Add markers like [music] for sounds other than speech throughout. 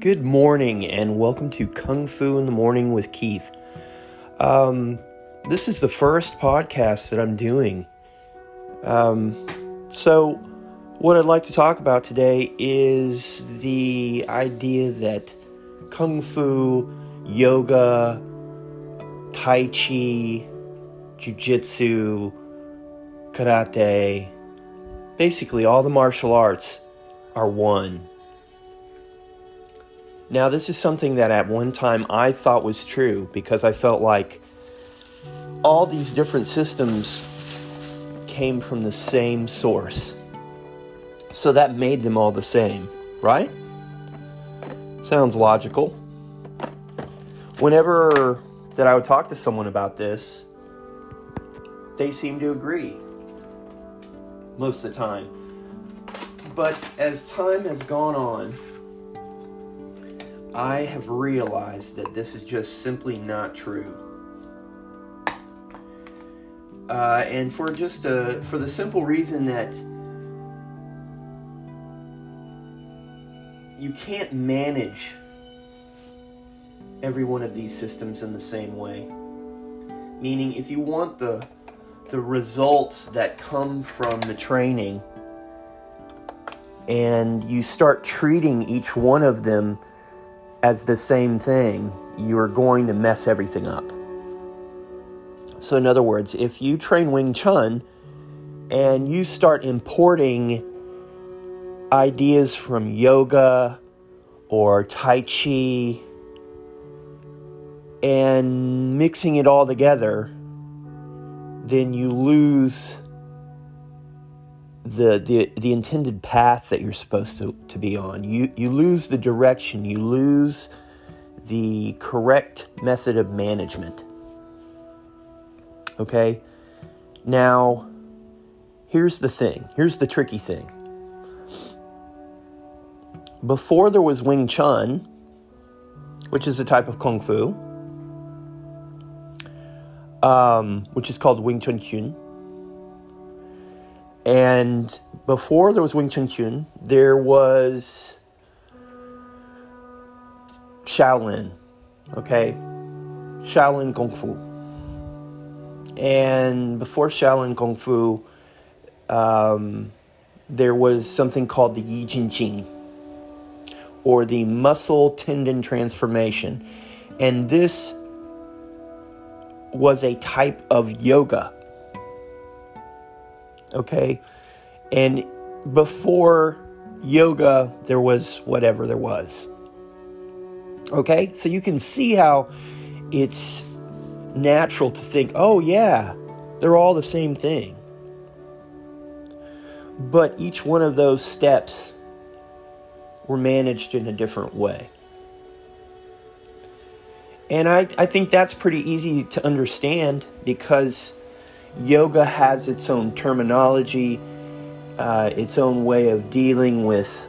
Good morning, and welcome to Kung Fu in the Morning with Keith. Um, this is the first podcast that I'm doing. Um, so, what I'd like to talk about today is the idea that Kung Fu, yoga, Tai Chi, Jiu Jitsu, Karate, basically all the martial arts are one now, this is something that at one time I thought was true because I felt like all these different systems came from the same source. So that made them all the same, right? Sounds logical. Whenever that I would talk to someone about this, they seem to agree most of the time. But as time has gone on, I have realized that this is just simply not true. Uh, and for just a, for the simple reason that you can't manage every one of these systems in the same way. Meaning, if you want the the results that come from the training, and you start treating each one of them as the same thing, you are going to mess everything up. So, in other words, if you train Wing Chun and you start importing ideas from yoga or Tai Chi and mixing it all together, then you lose the, the, the intended path that you're supposed to, to be on. You, you lose the direction, you lose the correct method of management. Okay? Now, here's the thing here's the tricky thing. Before there was Wing Chun, which is a type of Kung Fu, um, which is called Wing Chun Kuen and before there was Wing Chun Kuen, there was Shaolin, okay? Shaolin Kung Fu. And before Shaolin Kung Fu, um, there was something called the Yi Jin Jing, or the muscle tendon transformation. And this was a type of yoga okay? And before yoga, there was whatever there was. Okay? So you can see how it's natural to think, oh, yeah, they're all the same thing. But each one of those steps were managed in a different way. And I, I think that's pretty easy to understand because yoga has its own terminology, uh, its own way of dealing with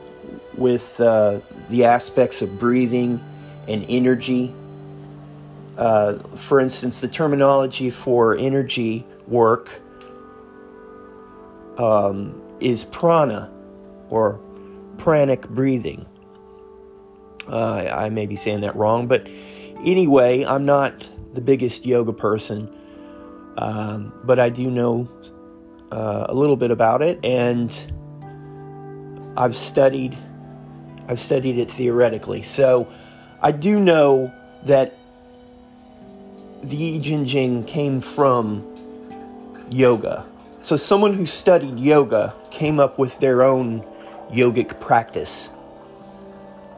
with uh, the aspects of breathing and energy. Uh, for instance, the terminology for energy work um, is prana or pranic breathing. Uh, I may be saying that wrong, but anyway, I'm not the biggest yoga person. Um, but I do know uh, a little bit about it, and I've studied I've studied it theoretically. So I do know that the Yi Jin Jing came from yoga. So someone who studied yoga came up with their own yogic practice.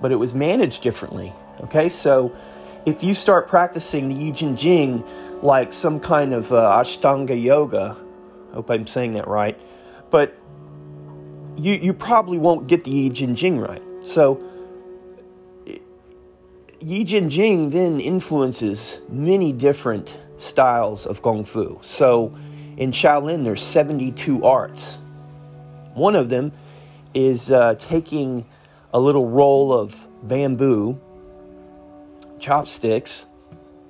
But it was managed differently. Okay, so if you start practicing the Yi Jin Jing like some kind of uh, Ashtanga yoga. I hope I'm saying that right. But you, you probably won't get the Yi Jin Jing right. So, Yi Jin Jing then influences many different styles of Kung Fu. So, in Shaolin, there's 72 arts. One of them is uh, taking a little roll of bamboo, chopsticks,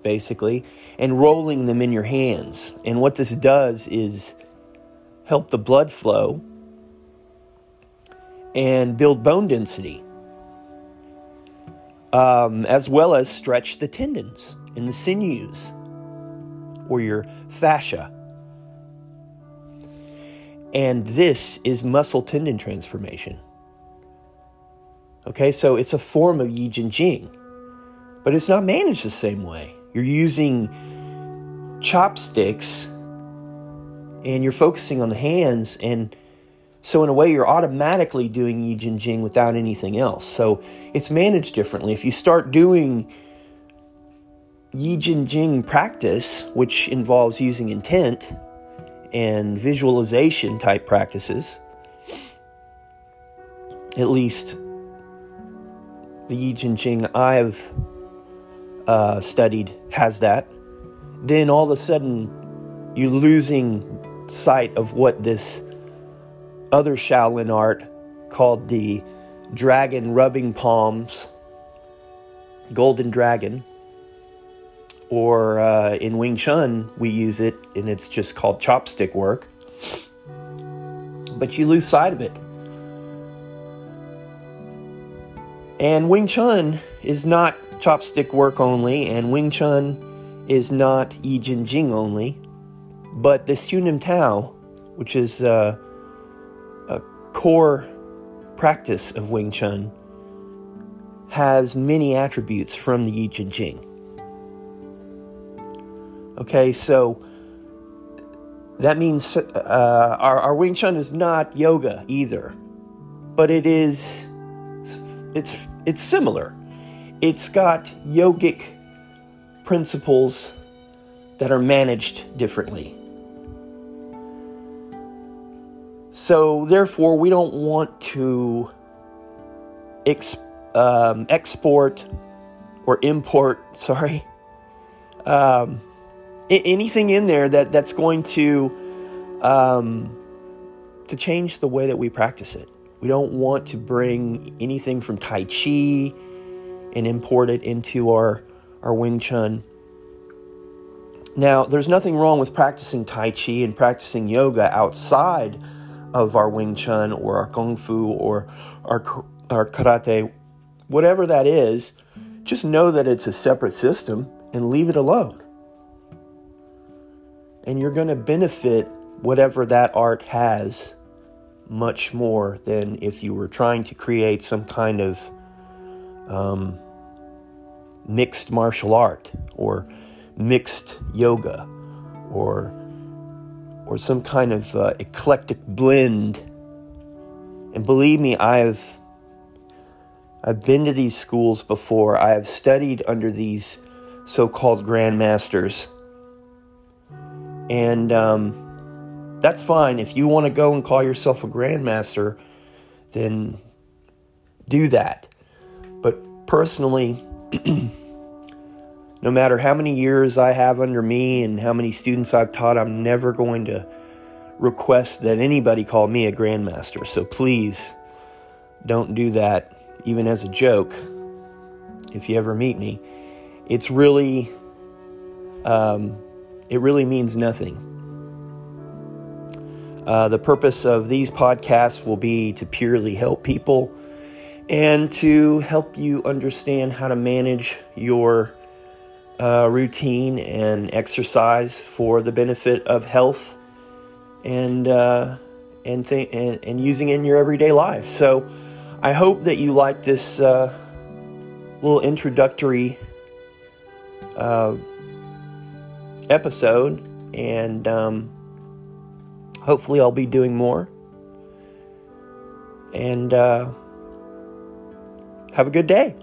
basically, and rolling them in your hands. And what this does is help the blood flow and build bone density. um, as well as stretch the tendons and the sinews or your fascia. And this is muscle tendon transformation. Okay, so it's a form of Yi Jin Jing, but it's not managed the same way. You're using chopsticks and you're focusing on the hands, and so in a way, you're automatically doing Yi Jin Jing without anything else. So it's managed differently. If you start doing Yi Jin Jing practice, which involves using intent and visualization type practices, at least the Yi Jin Jing I've uh, studied has that, then all of a sudden you're losing sight of what this other Shaolin art called the dragon rubbing palms, golden dragon, or uh, in Wing Chun, we use it and it's just called chopstick work. But you lose sight of it. And Wing Chun is not chopstick work only, and Wing Chun is not Yi Jin Jing only, but the Siu Nim Tao, which is uh, a core practice of Wing Chun, has many attributes from the Yi Jin Jing. Okay, so that means uh, our, our Wing Chun is not yoga either, but it is it's it's similar. It's got yogic principles that are managed differently. So therefore, we don't want to um, export or import. [laughs] Sorry. Um, anything in there that that's going to um, to change the way that we practice it. We don't want to bring anything from Tai Chi and import it into our our Wing Chun. Now, there's nothing wrong with practicing Tai Chi and practicing yoga outside of our Wing Chun or our Kung Fu or our, our Karate, whatever that is. Just know that it's a separate system and leave it alone and you're going to benefit whatever that art has much more than if you were trying to create some kind of um, mixed martial art or mixed yoga or or some kind of uh, eclectic blend and believe me i've i've been to these schools before i have studied under these so-called grandmasters and um, that's fine. If you want to go and call yourself a grandmaster, then do that. But personally, [clears throat] no matter how many years I have under me and how many students I've taught, I'm never going to request that anybody call me a grandmaster. So please don't do that, even as a joke, if you ever meet me. It's really um, it really means nothing. Uh, the purpose of these podcasts will be to purely help people and to help you understand how to manage your uh, routine and exercise for the benefit of health and uh, and, th- and and using it in your everyday life. So, I hope that you like this uh, little introductory uh, episode, and um, hopefully, I'll be doing more. And uh, have a good day.